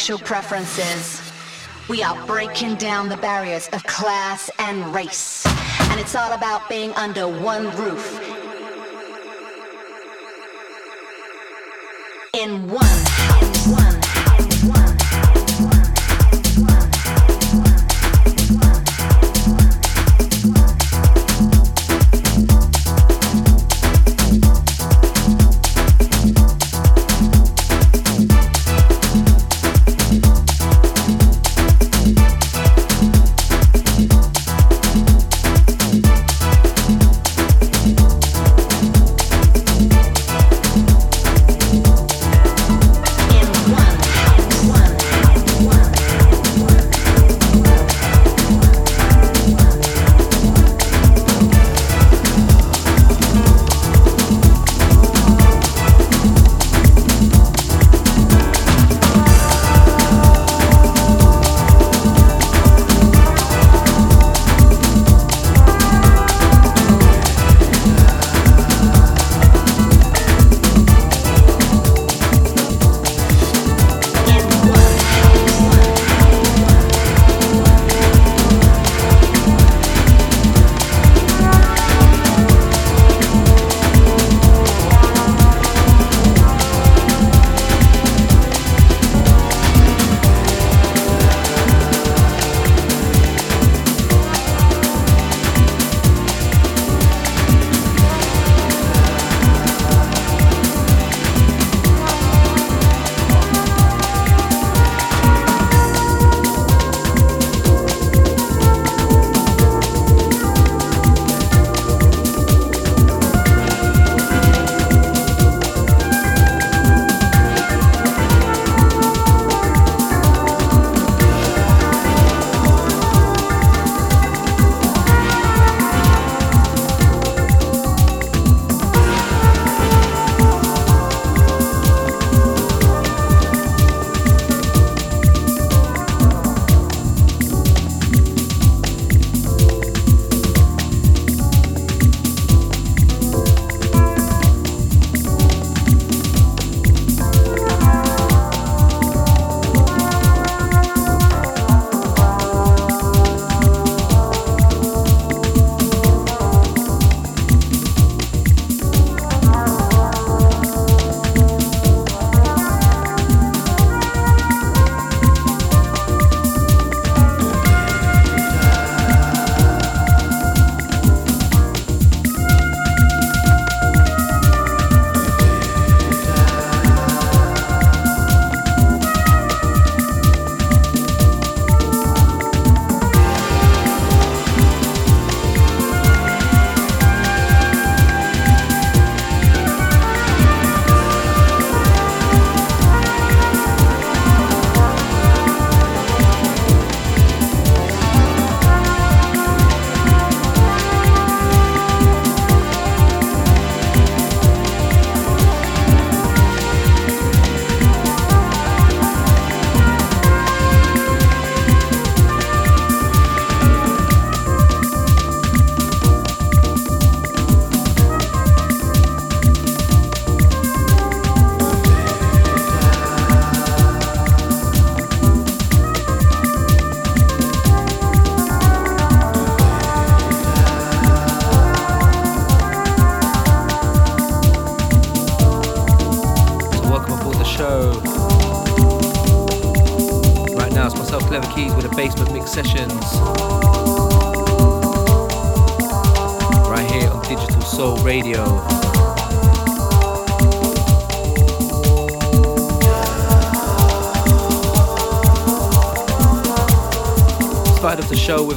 sexual preferences. We are breaking down the barriers of class and race. And it's all about being under one roof.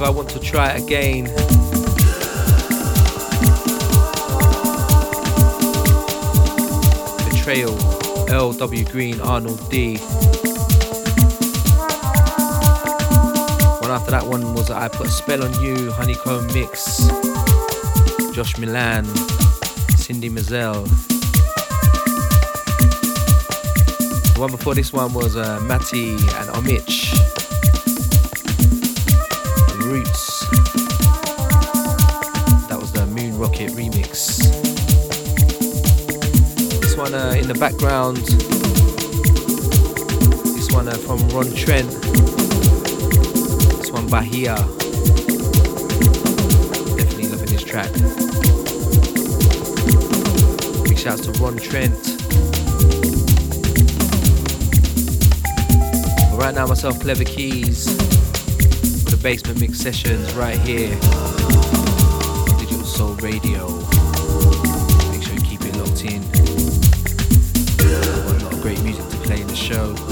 I want to try it again. Betrayal, L.W. Green, Arnold D. One after that one was I Put a Spell on You, Honeycomb Mix, Josh Milan, Cindy Mizelle. The one before this one was uh, Mattei and Omich. Roots. That was the Moon Rocket remix. This one uh, in the background, this one uh, from Ron Trent, this one Bahia. Definitely loving this track. Shouts to Ron Trent. But right now, myself, KlevaKeys, for the Basement Mix sessions right here. Digital soul Radio. Make sure you keep it locked in. a lot of great music to play in the show.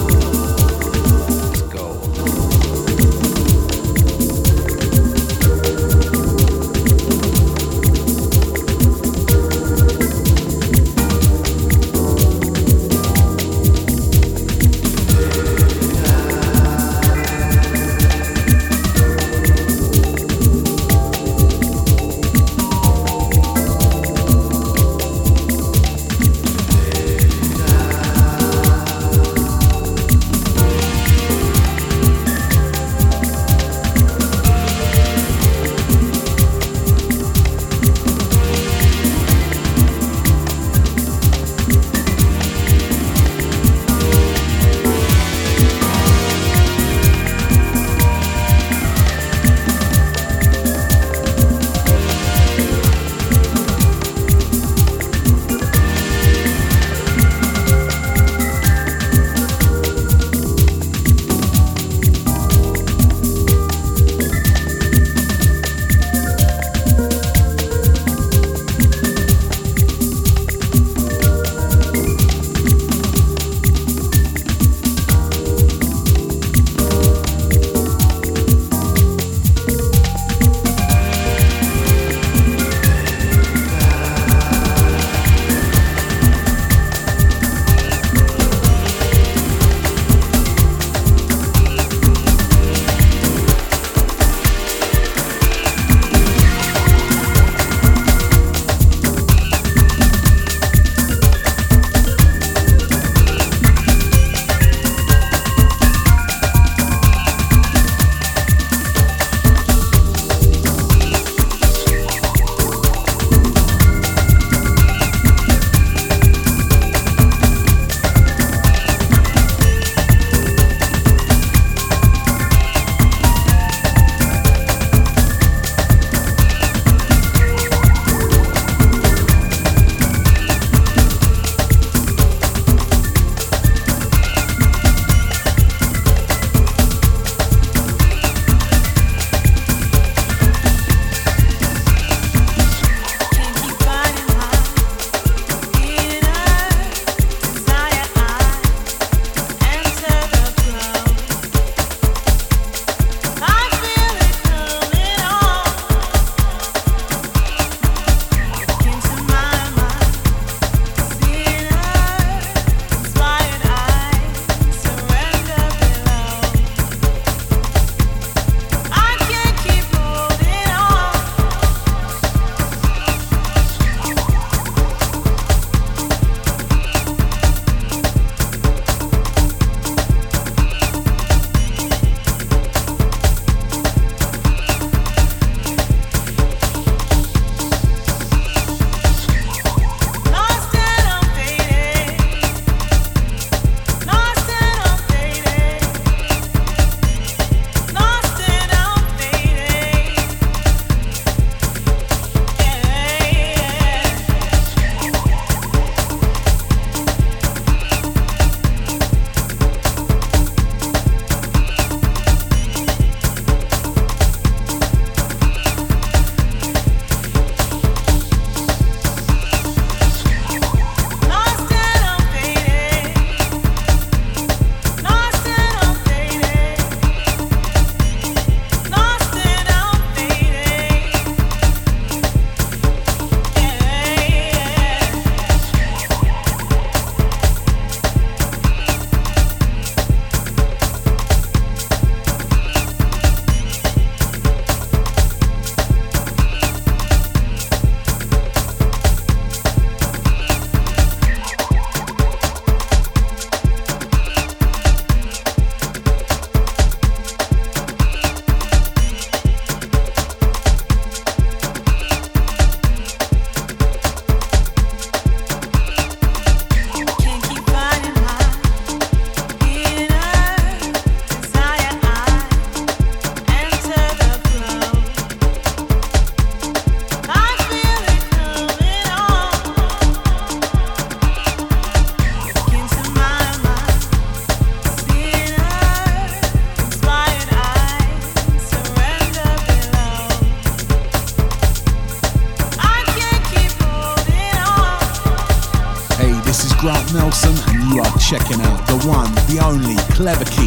Clever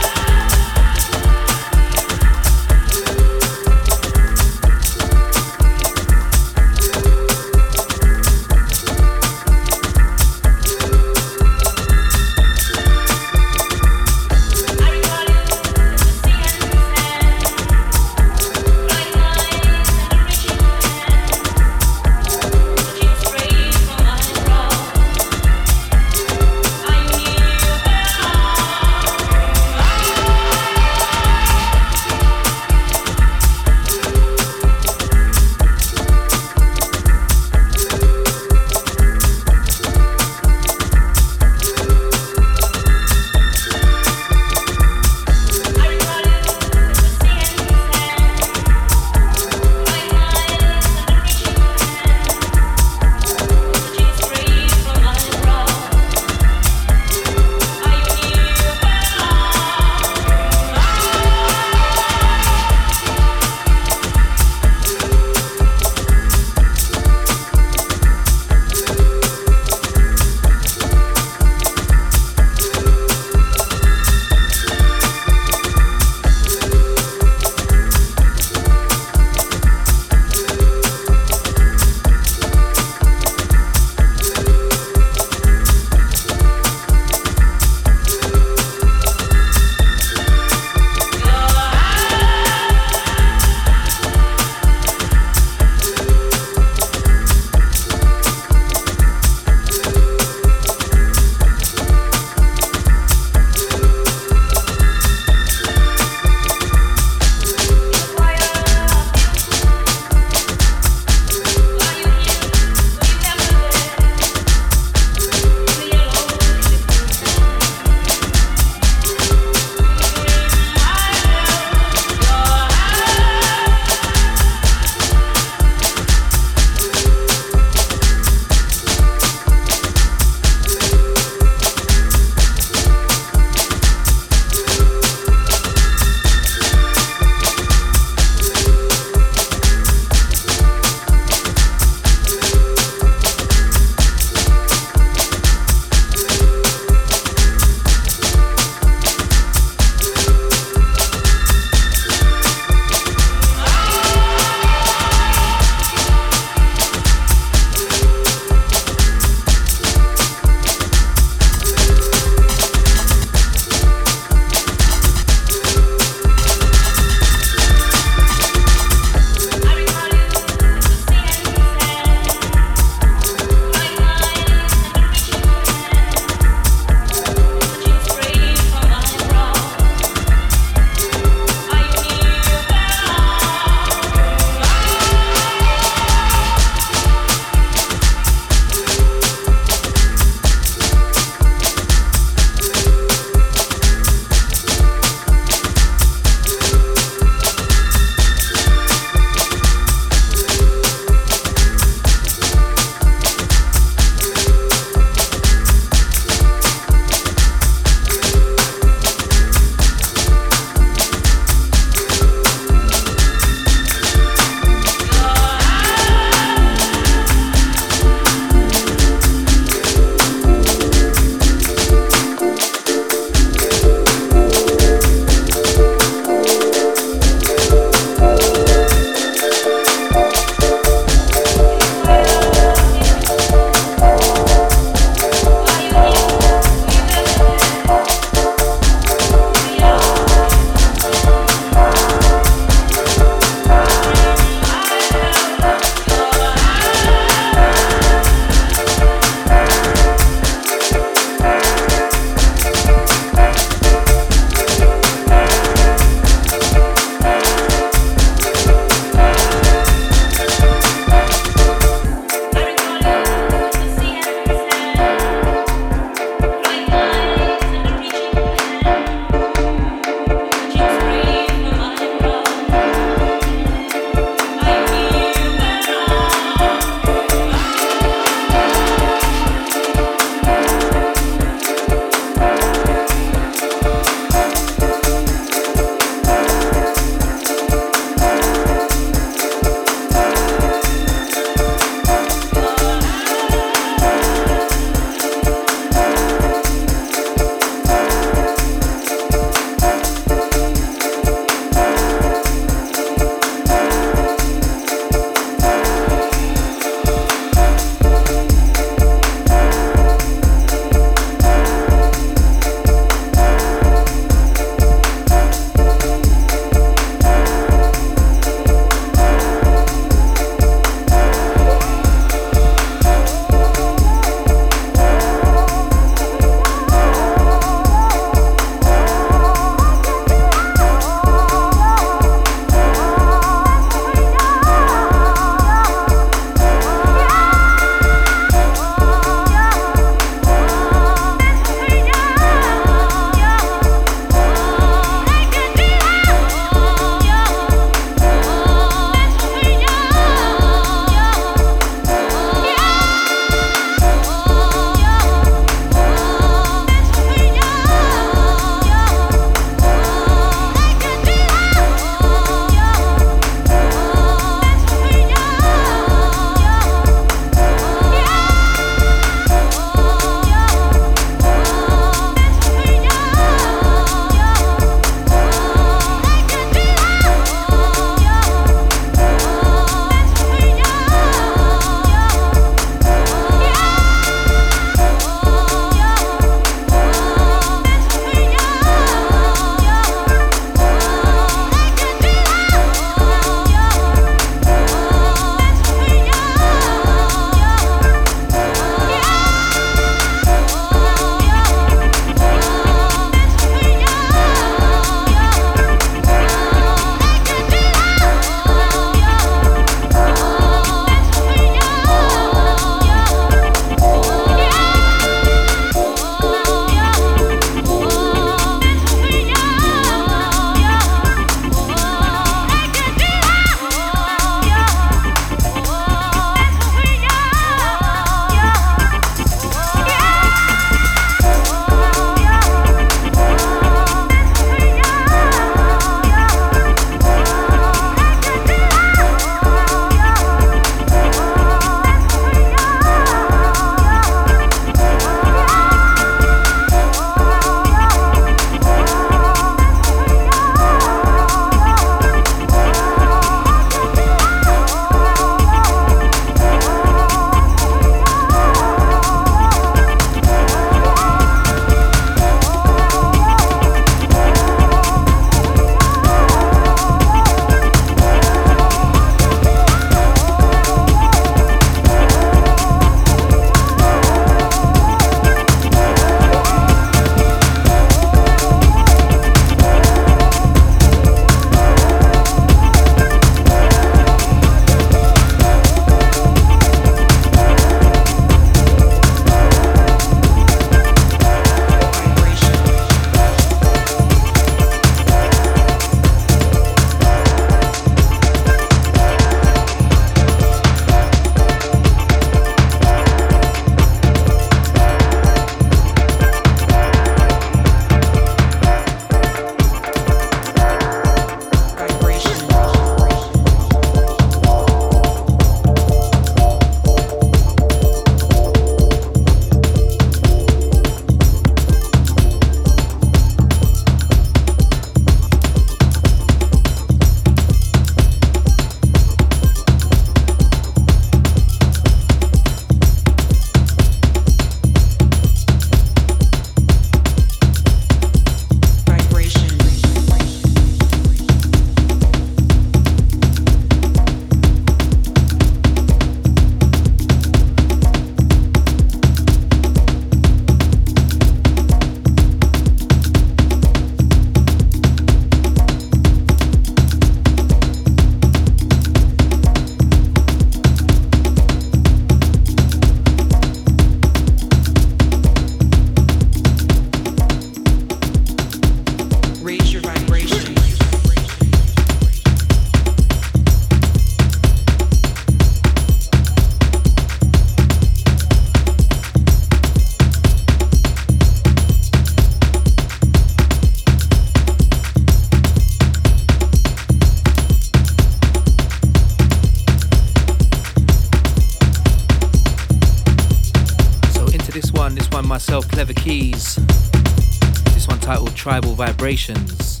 Tribal Vibrations.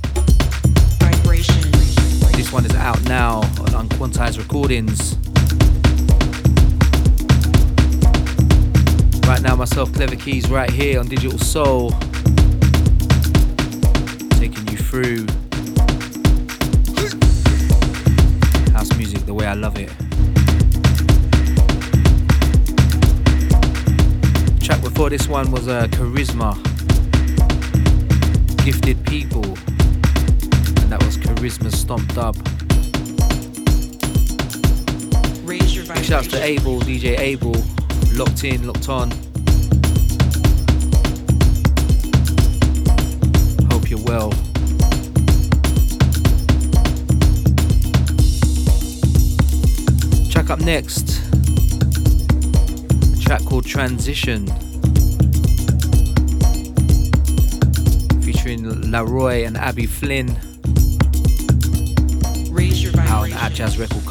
This one is out now on Unquantized Recordings. Right now, myself, KlevaKeys, right here on Digital Soul. Taking you through house music the way I love it. track before this one was uh, Charisma, shouts to. Abel, DJ Abel, locked in, locked on. Hope you're well. Track up next. A track called Transition. Featuring Laroy and Abby Flynn Raise your out at Jazz Record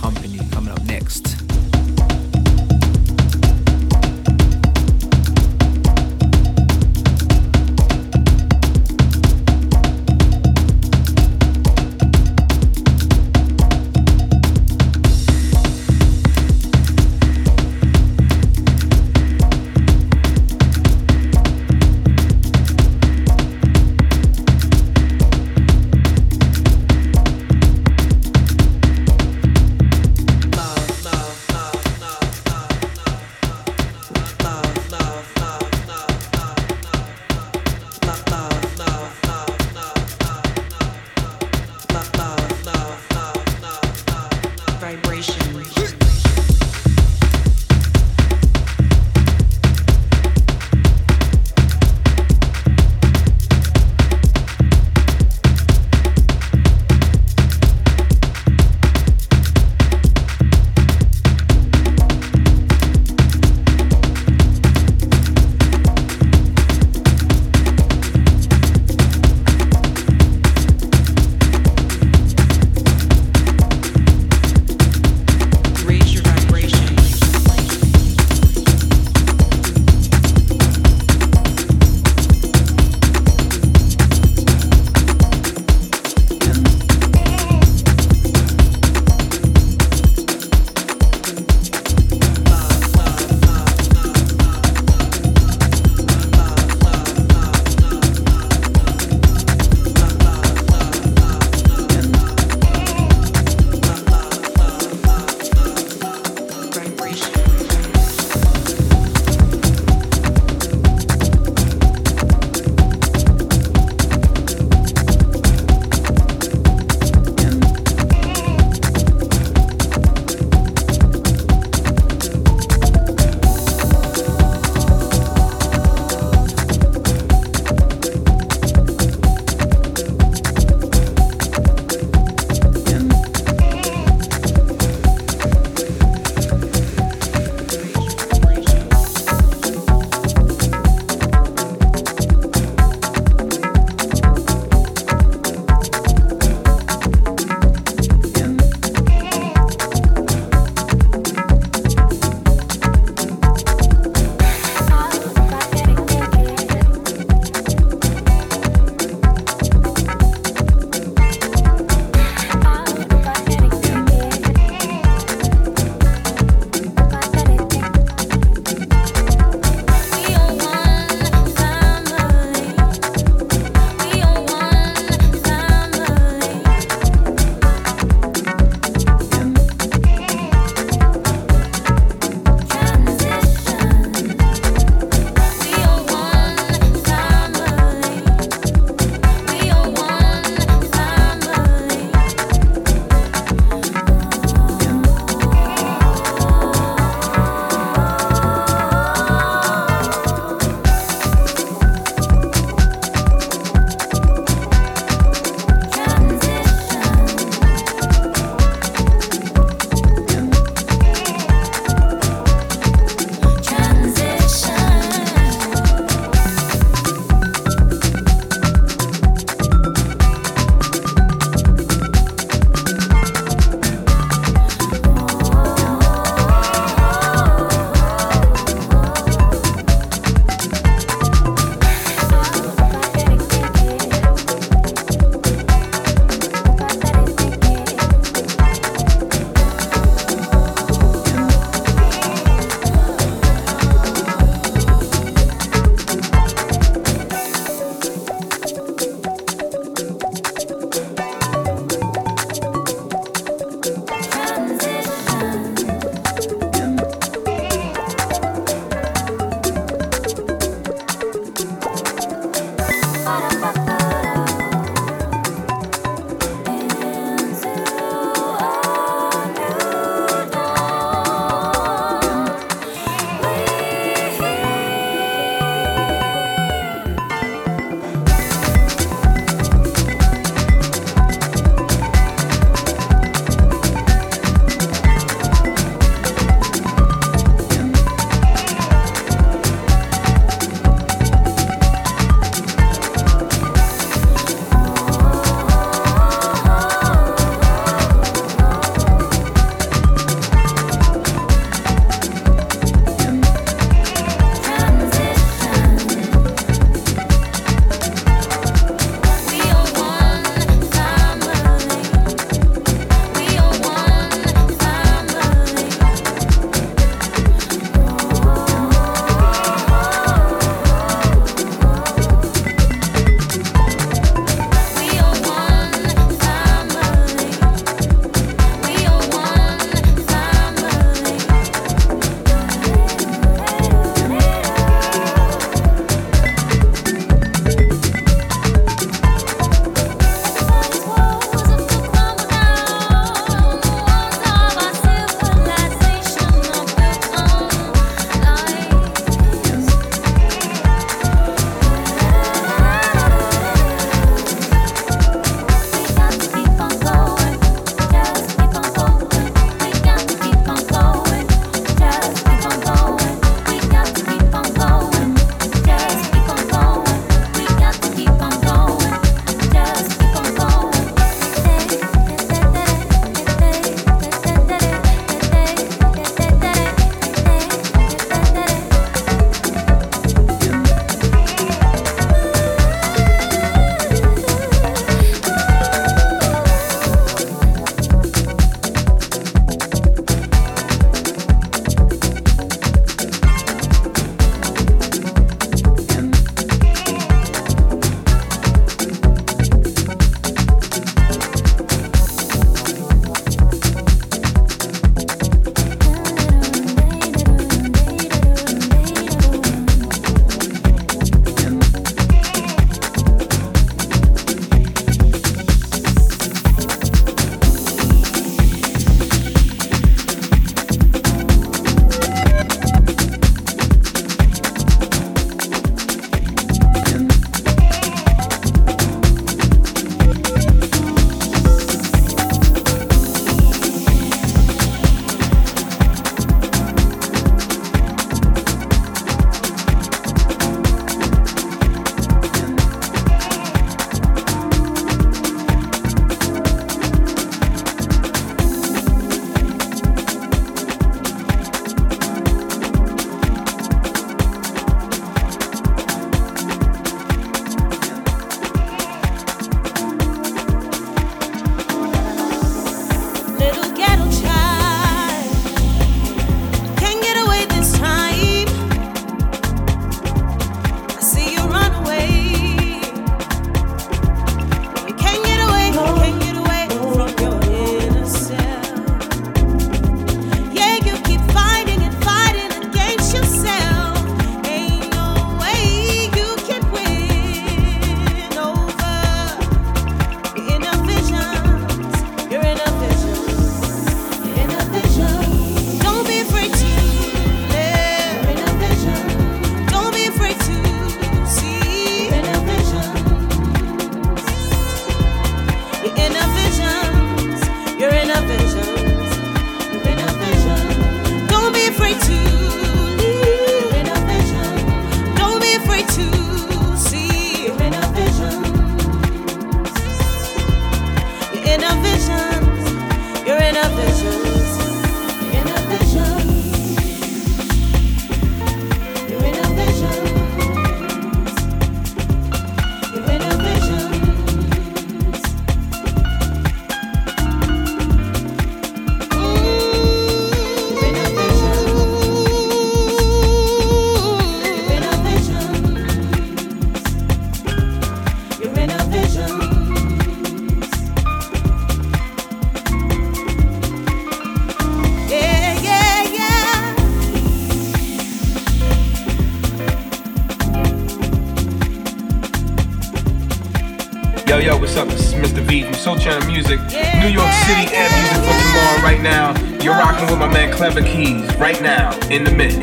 right now in the mix.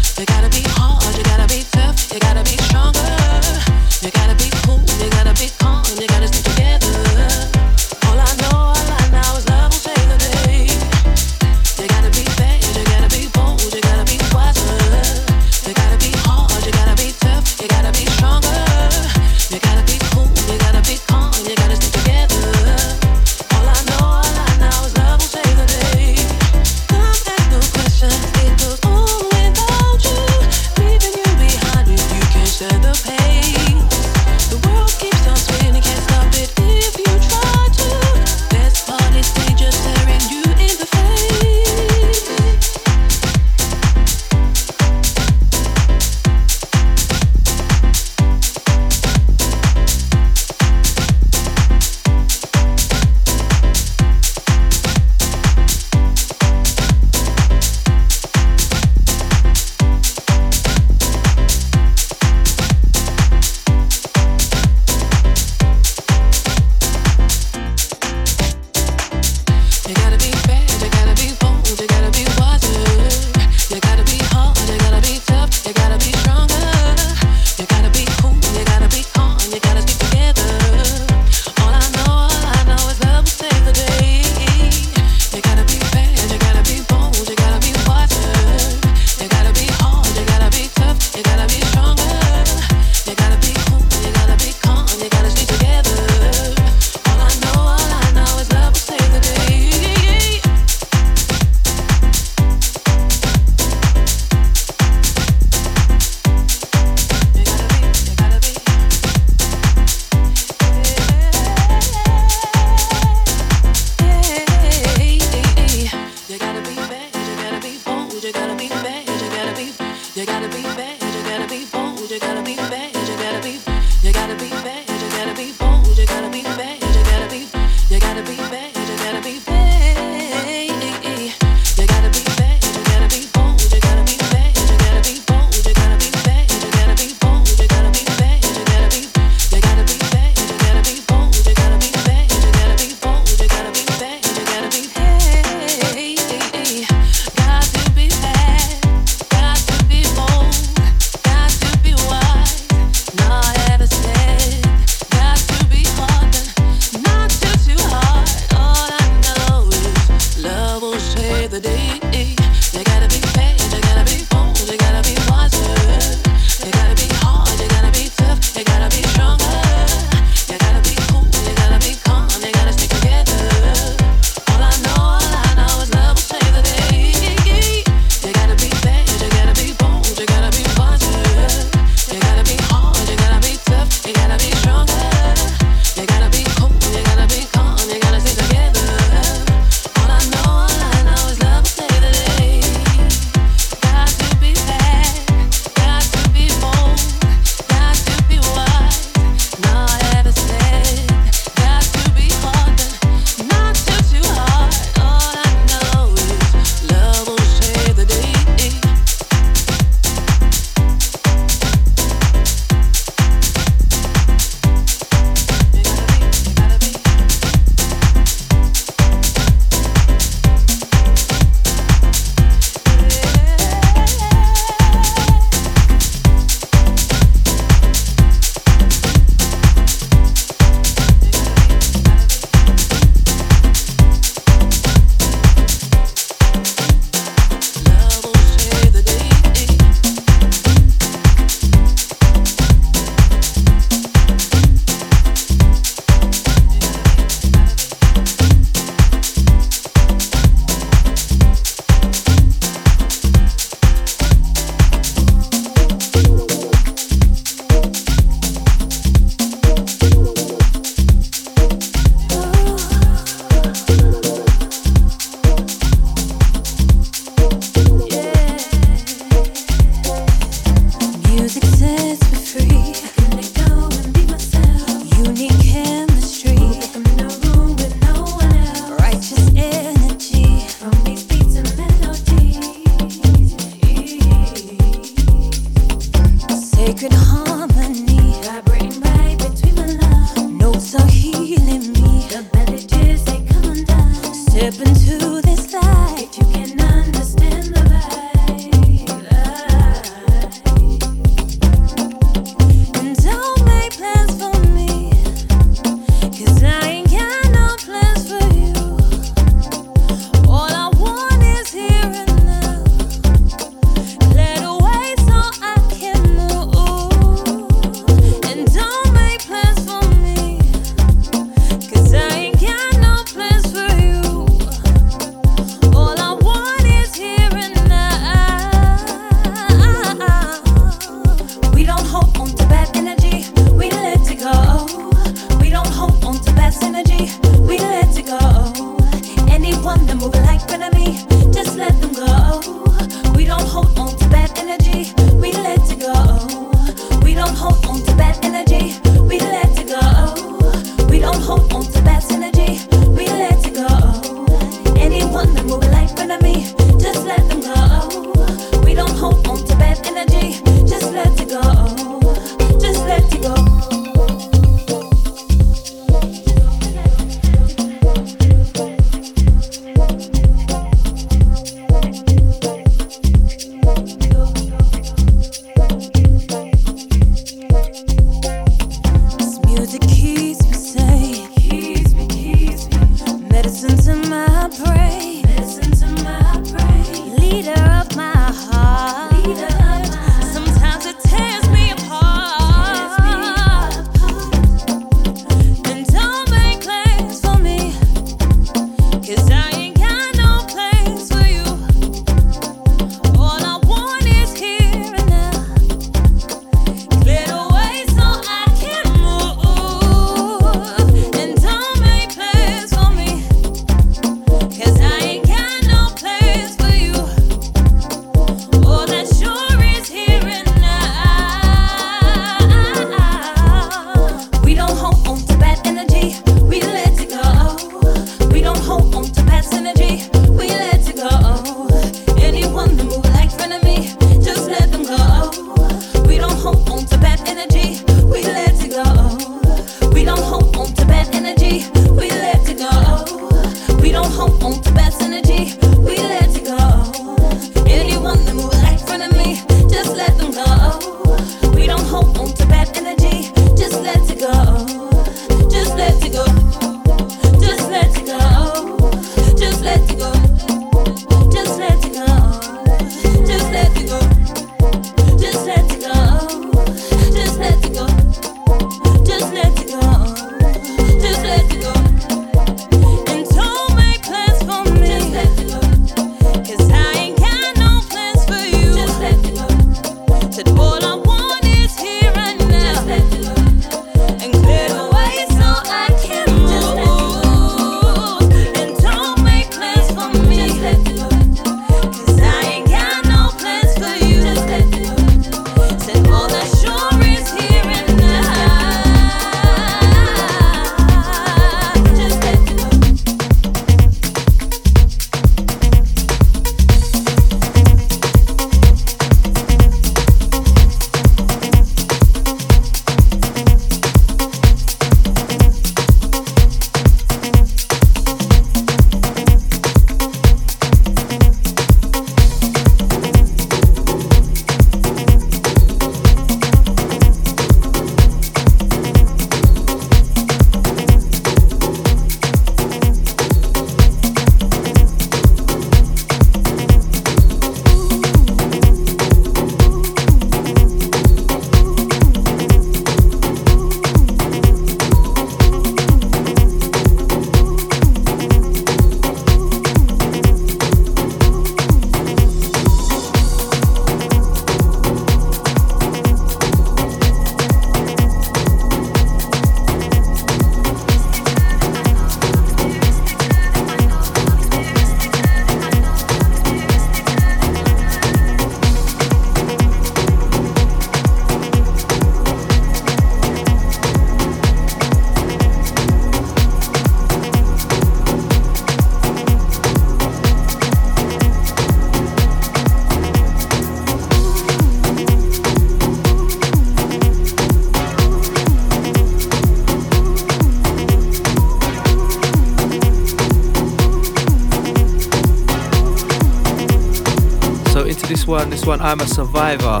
One. I'm a survivor.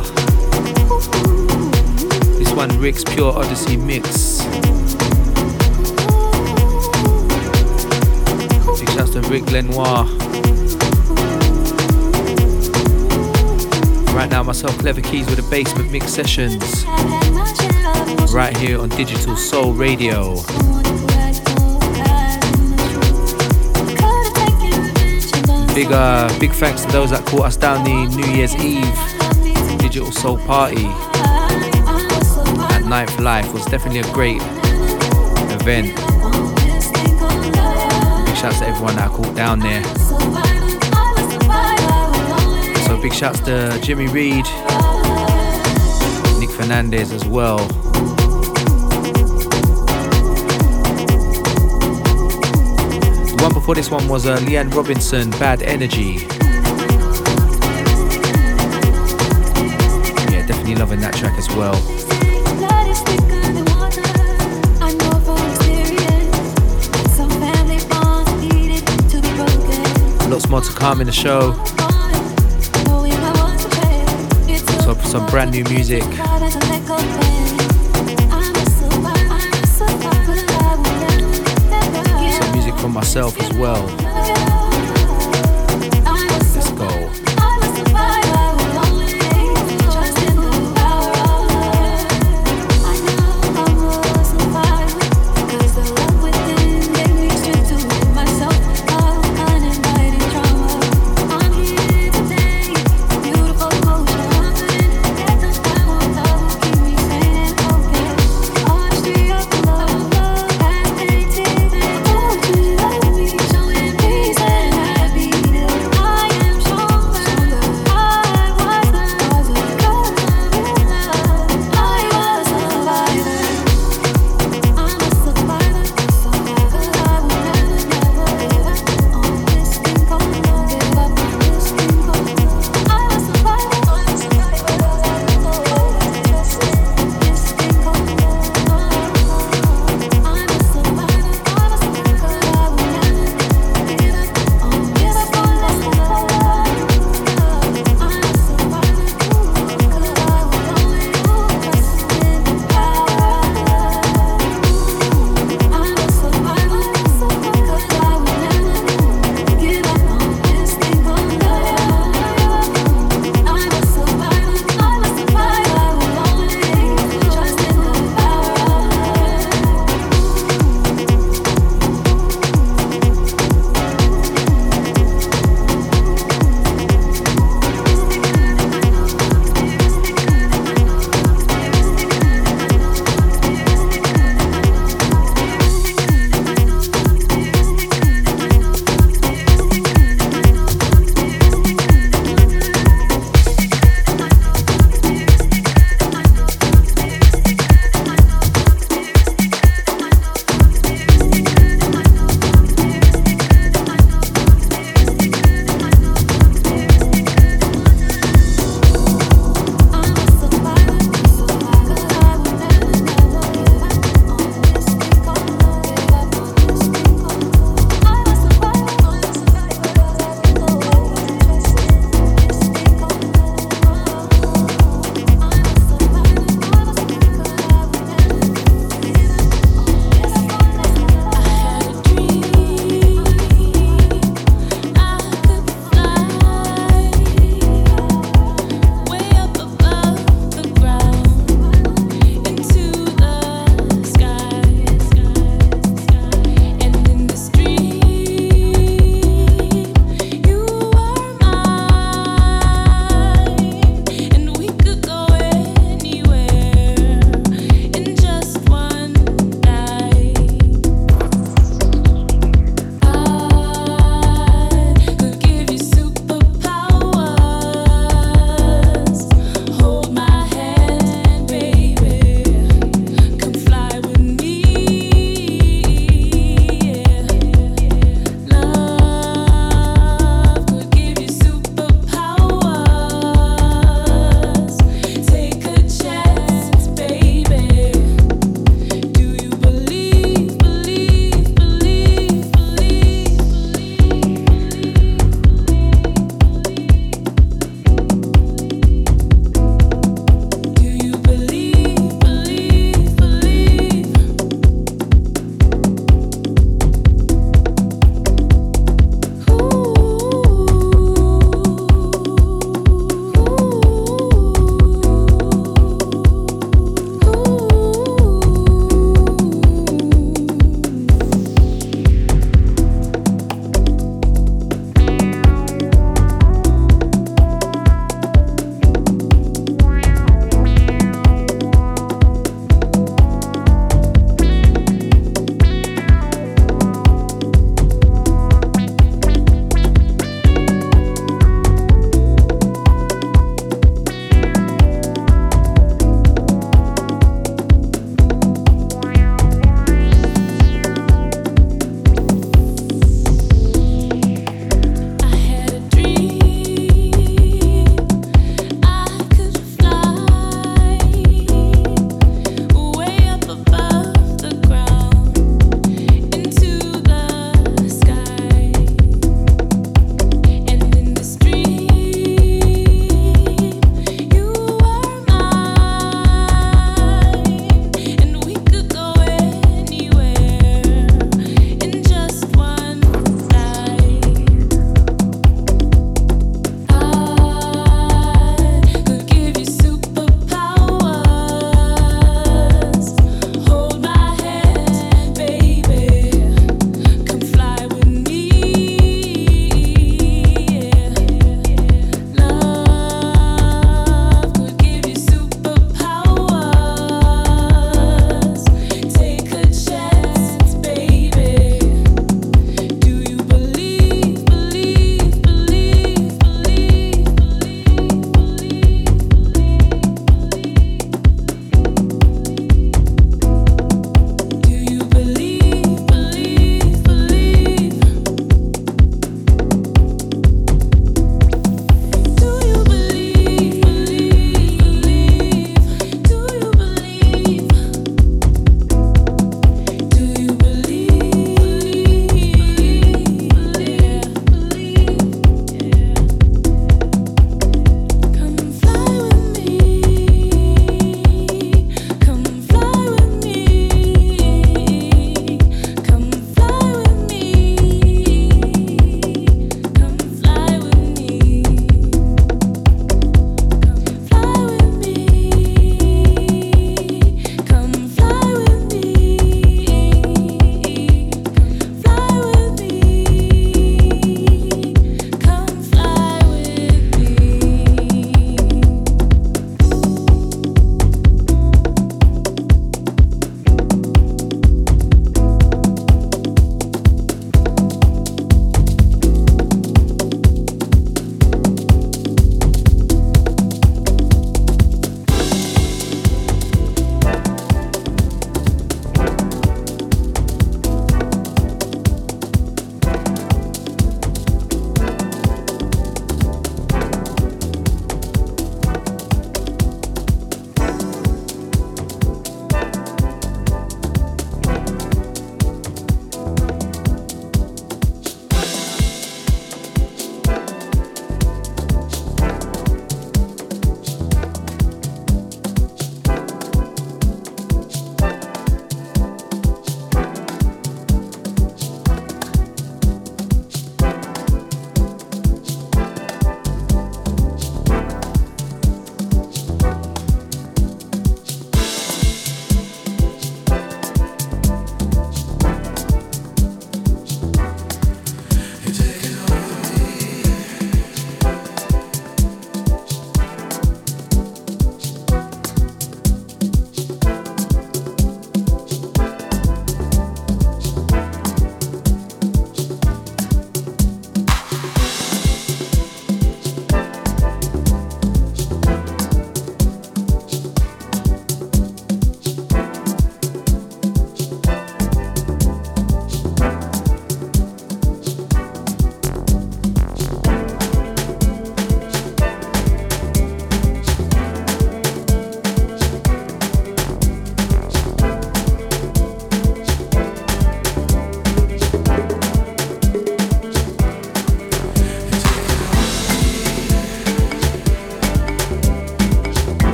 This one, Rick's Pure Odyssey mix. Big shouts to Rick Lenoir. Right now, myself, KlevaKeys with the Basement Mix Sessions. Right here on Digital Soul Radio. Big uh, big thanks to those that caught us down the New Year's Eve Digital Soul Party at Night for Life. was definitely a great event. Big shouts to everyone that caught down there. So big shouts to Jimmy Reed, Nick Fernandez as well. One before this one was uh, Leanne Robinson, Bad Energy. Yeah, definitely loving that track as well. Lots more to come in the show. So some brand new music. As well.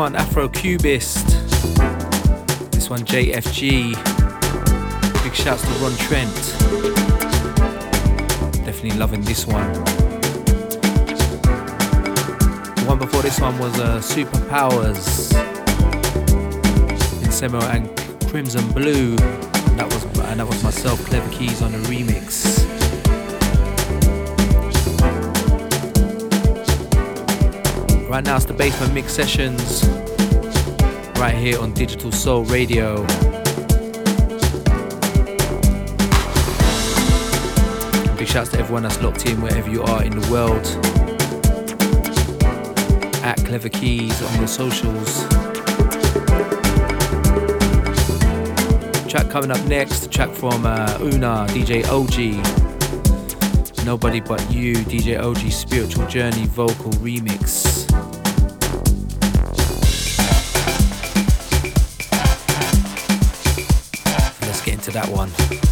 One, Afro Cubist. This one, JFG. Big shouts to Ron Trent. Definitely loving this one. The one before this one was uh, Superpowers. Insemo and Crimson Blue. And that was and that was myself, KlevaKeys on the remix. Right now it's the Basement Mix Sessions. Right here on Digital Soul Radio. Big shouts to everyone that's locked in wherever you are in the world. At KlevaKeys on your socials. Track coming up next, track from uh, Una, DJ OG. Nobody But You, DJ OG Spiritual Journey Vocal Remix. One.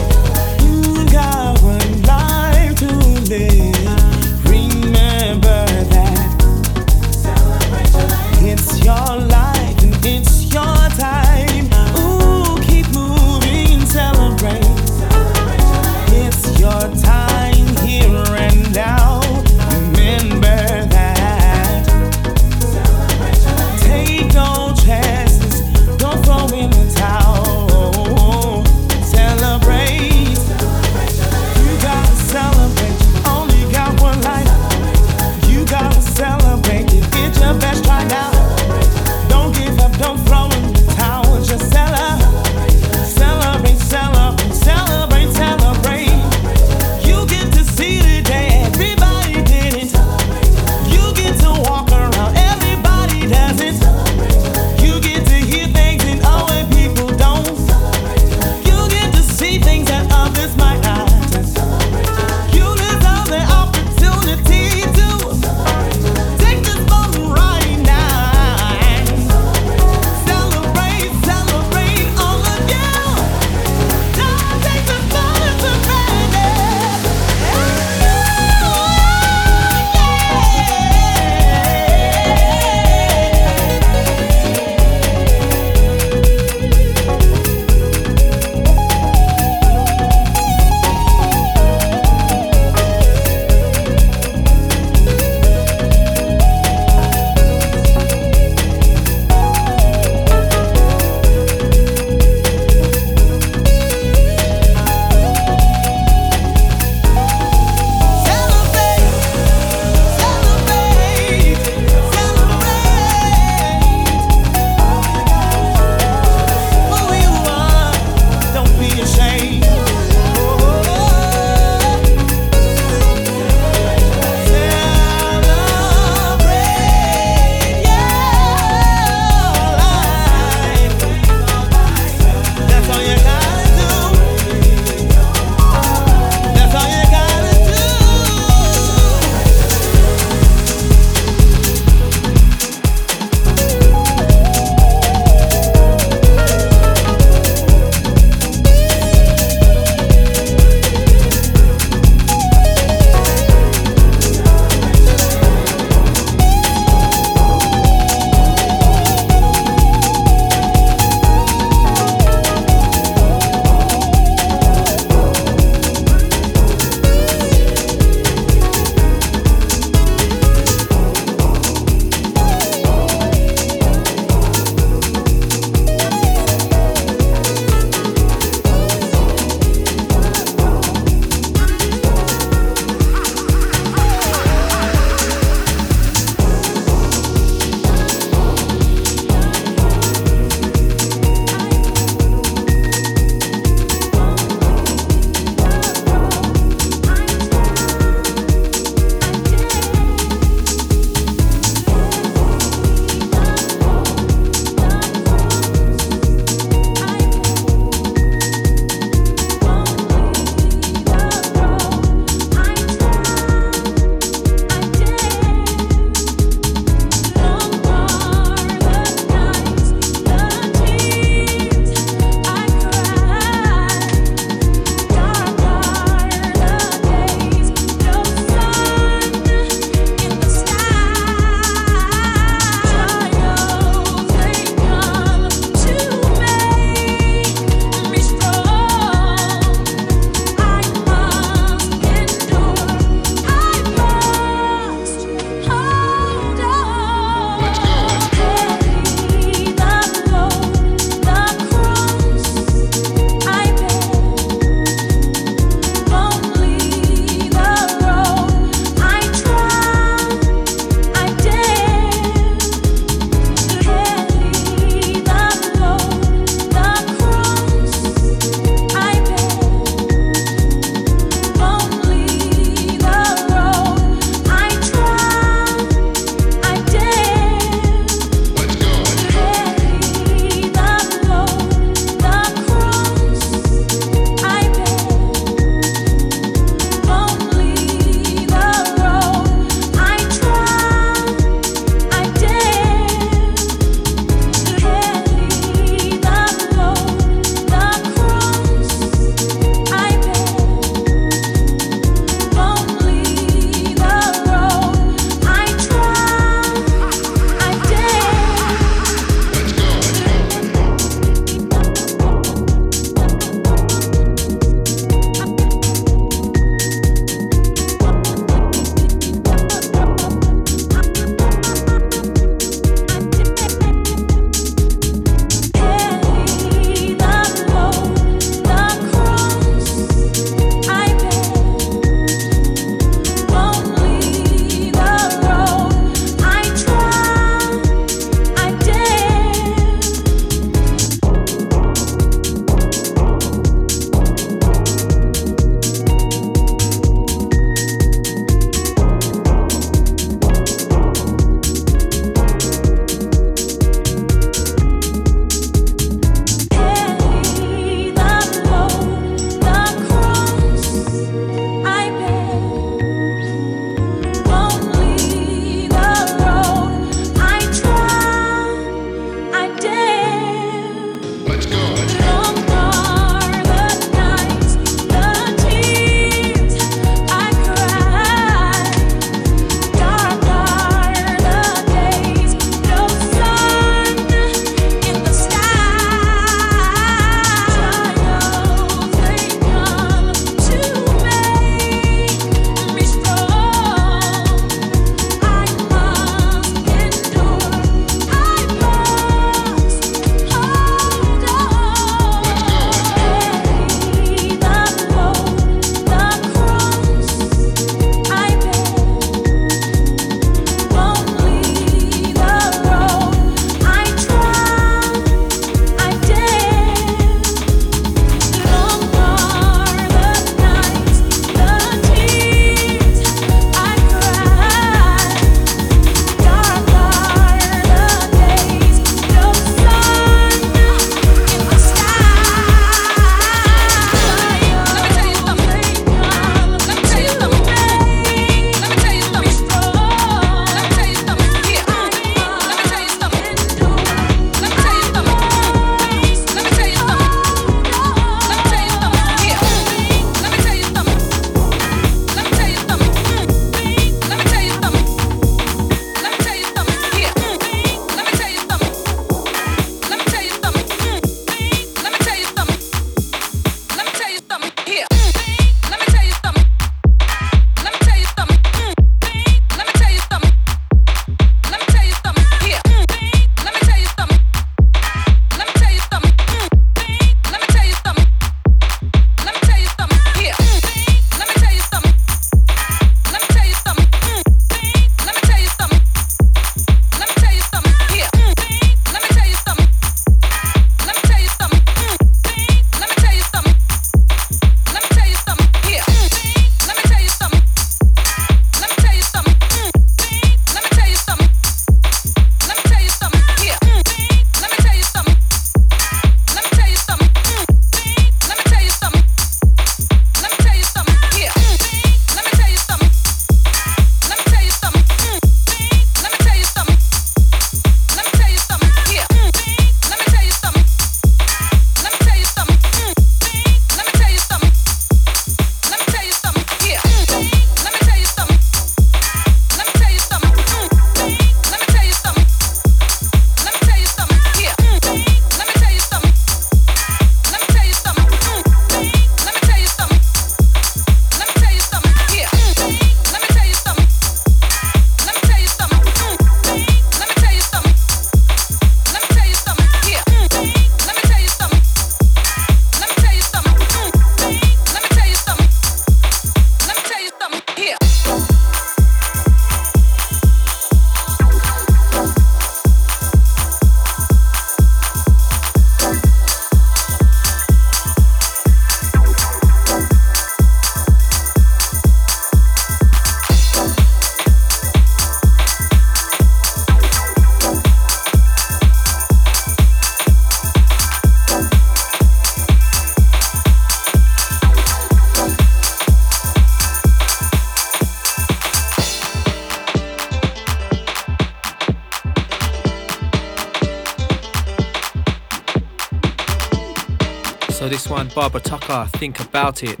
Barbara Tucker, Think About It.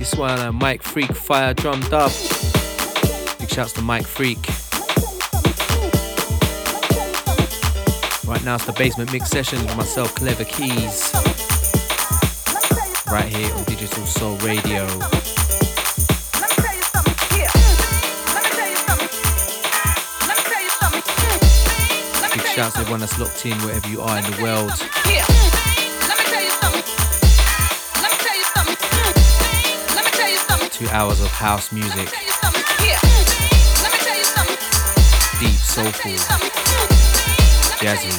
This one, uh, Mike Freak, Fire Drum Dub. Big shouts to Mike Freak. Right now it's the Basement Mix session with myself, KlevaKeys. Right here on Digital Soul Radio. Big shouts to everyone that's locked in wherever you are in the world. Two hours of house music, deep, soulful, jazzy.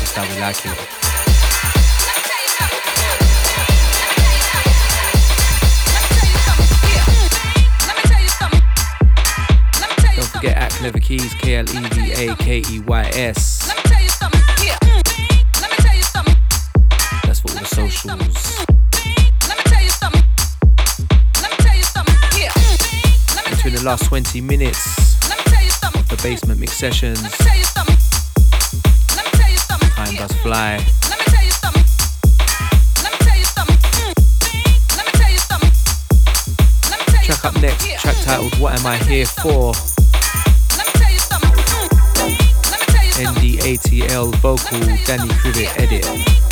Just how we like it. Don't forget at KlevaKeys, K L E V A K E Y S. the last 20 minutes of the basement mix sessions, time does fly. Track up next, track titled What Am I Here For? NDATL vocal Danny Krivit edit.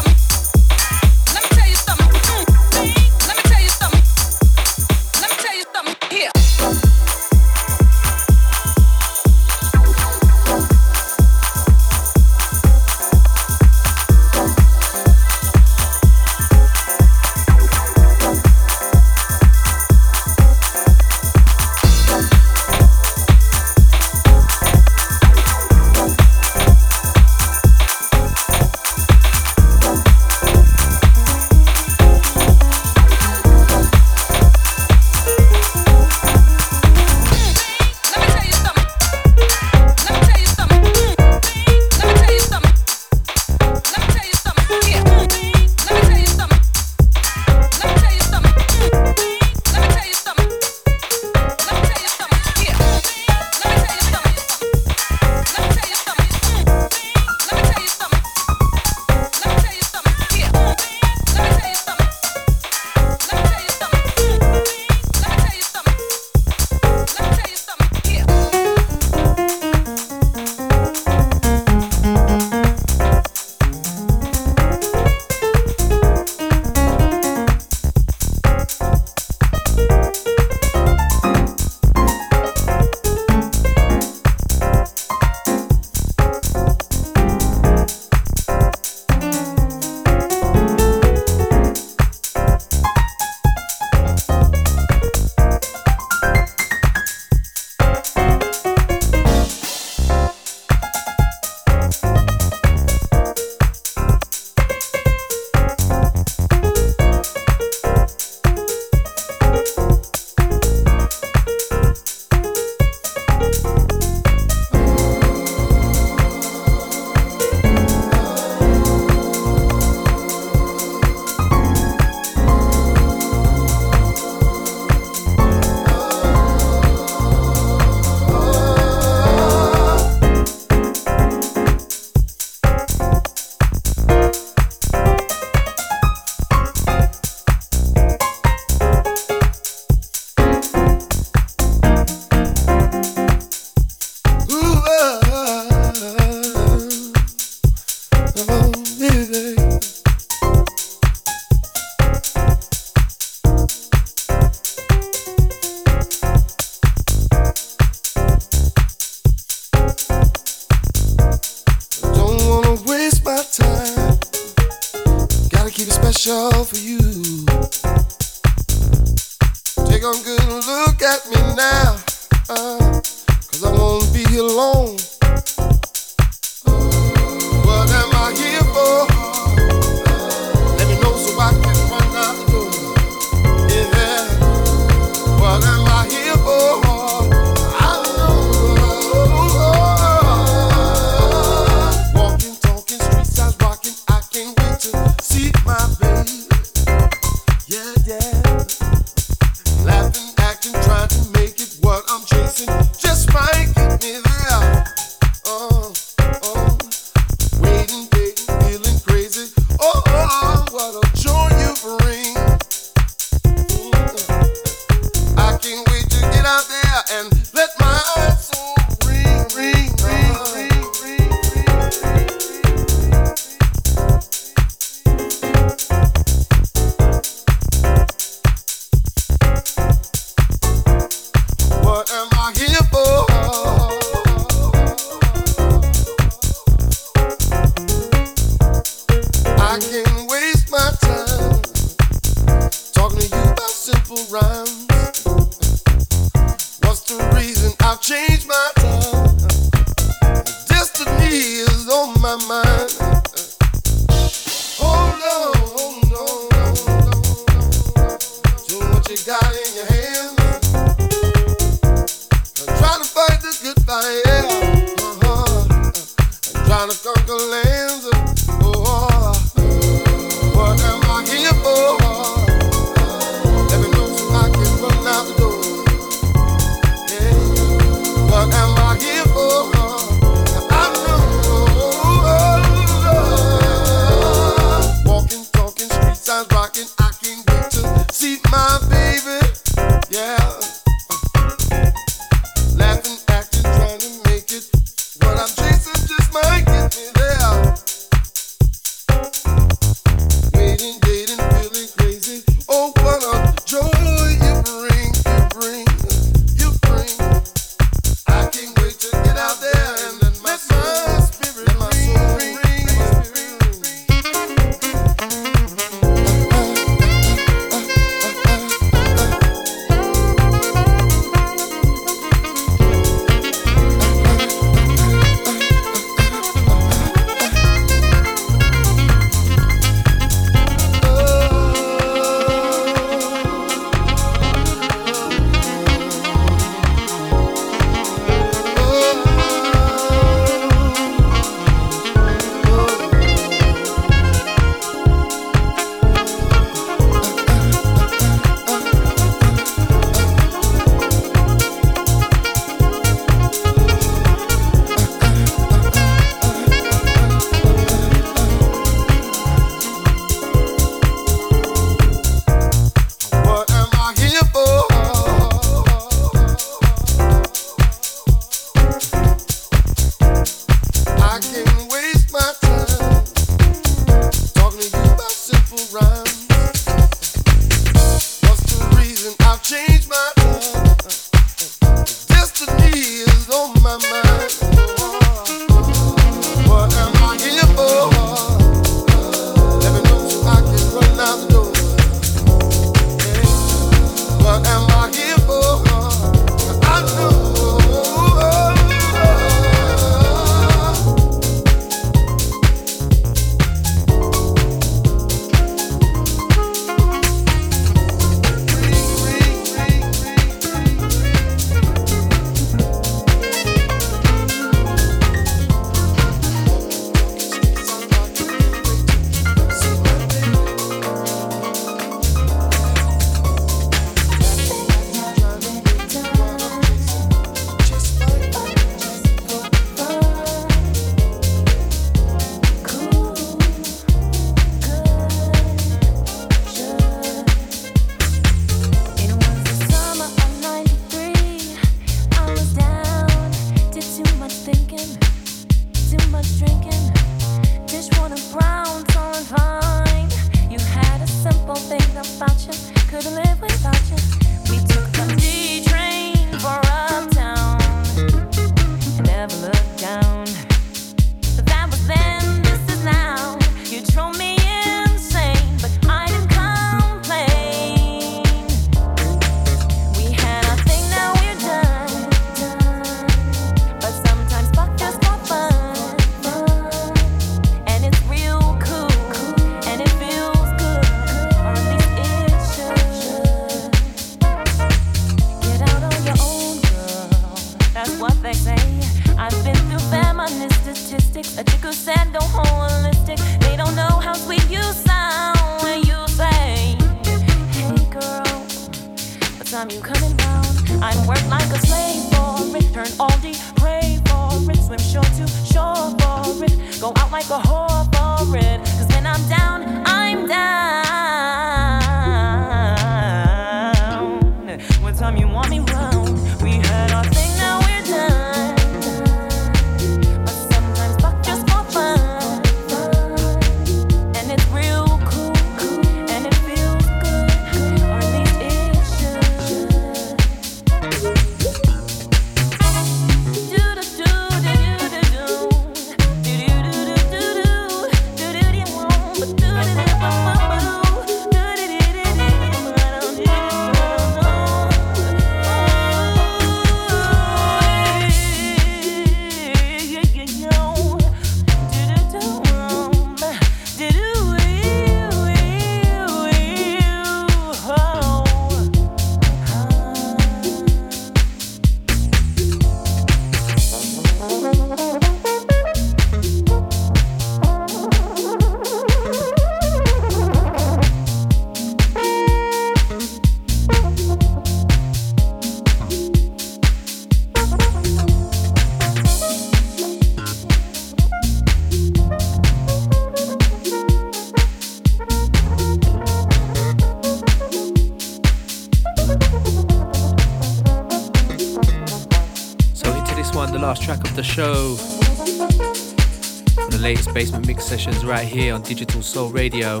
basement mix sessions right here on Digital Soul Radio.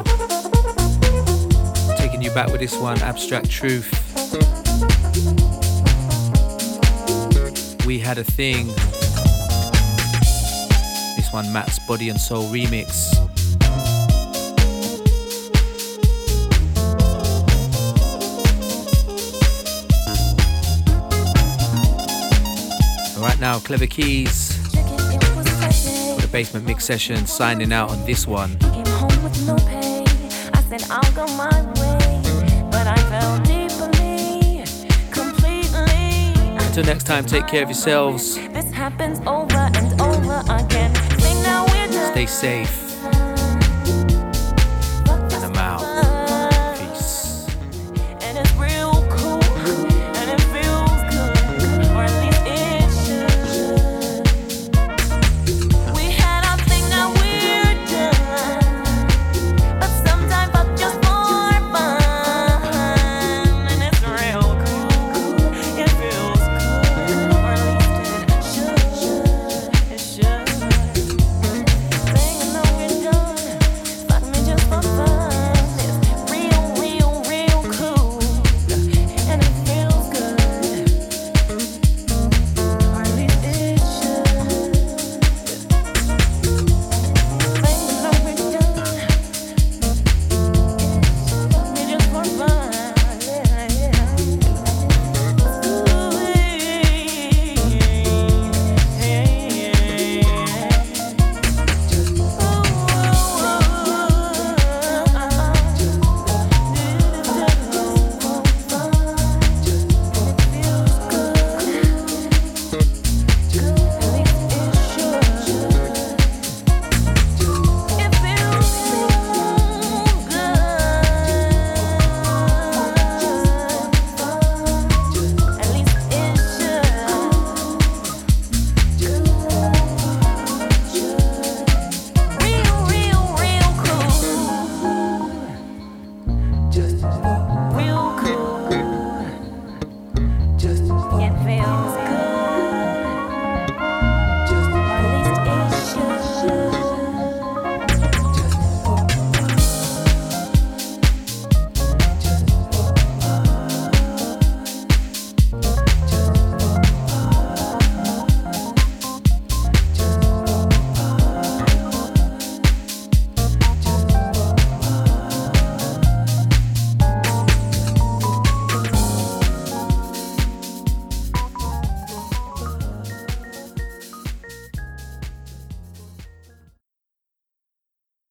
Taking you back with this one, Abstract Truth. We had a thing. This one, Matt's Body and Soul remix. Right now, KlevaKeys. Basement Mix Session signing out on this one. Until next time, take care of yourselves. Stay safe.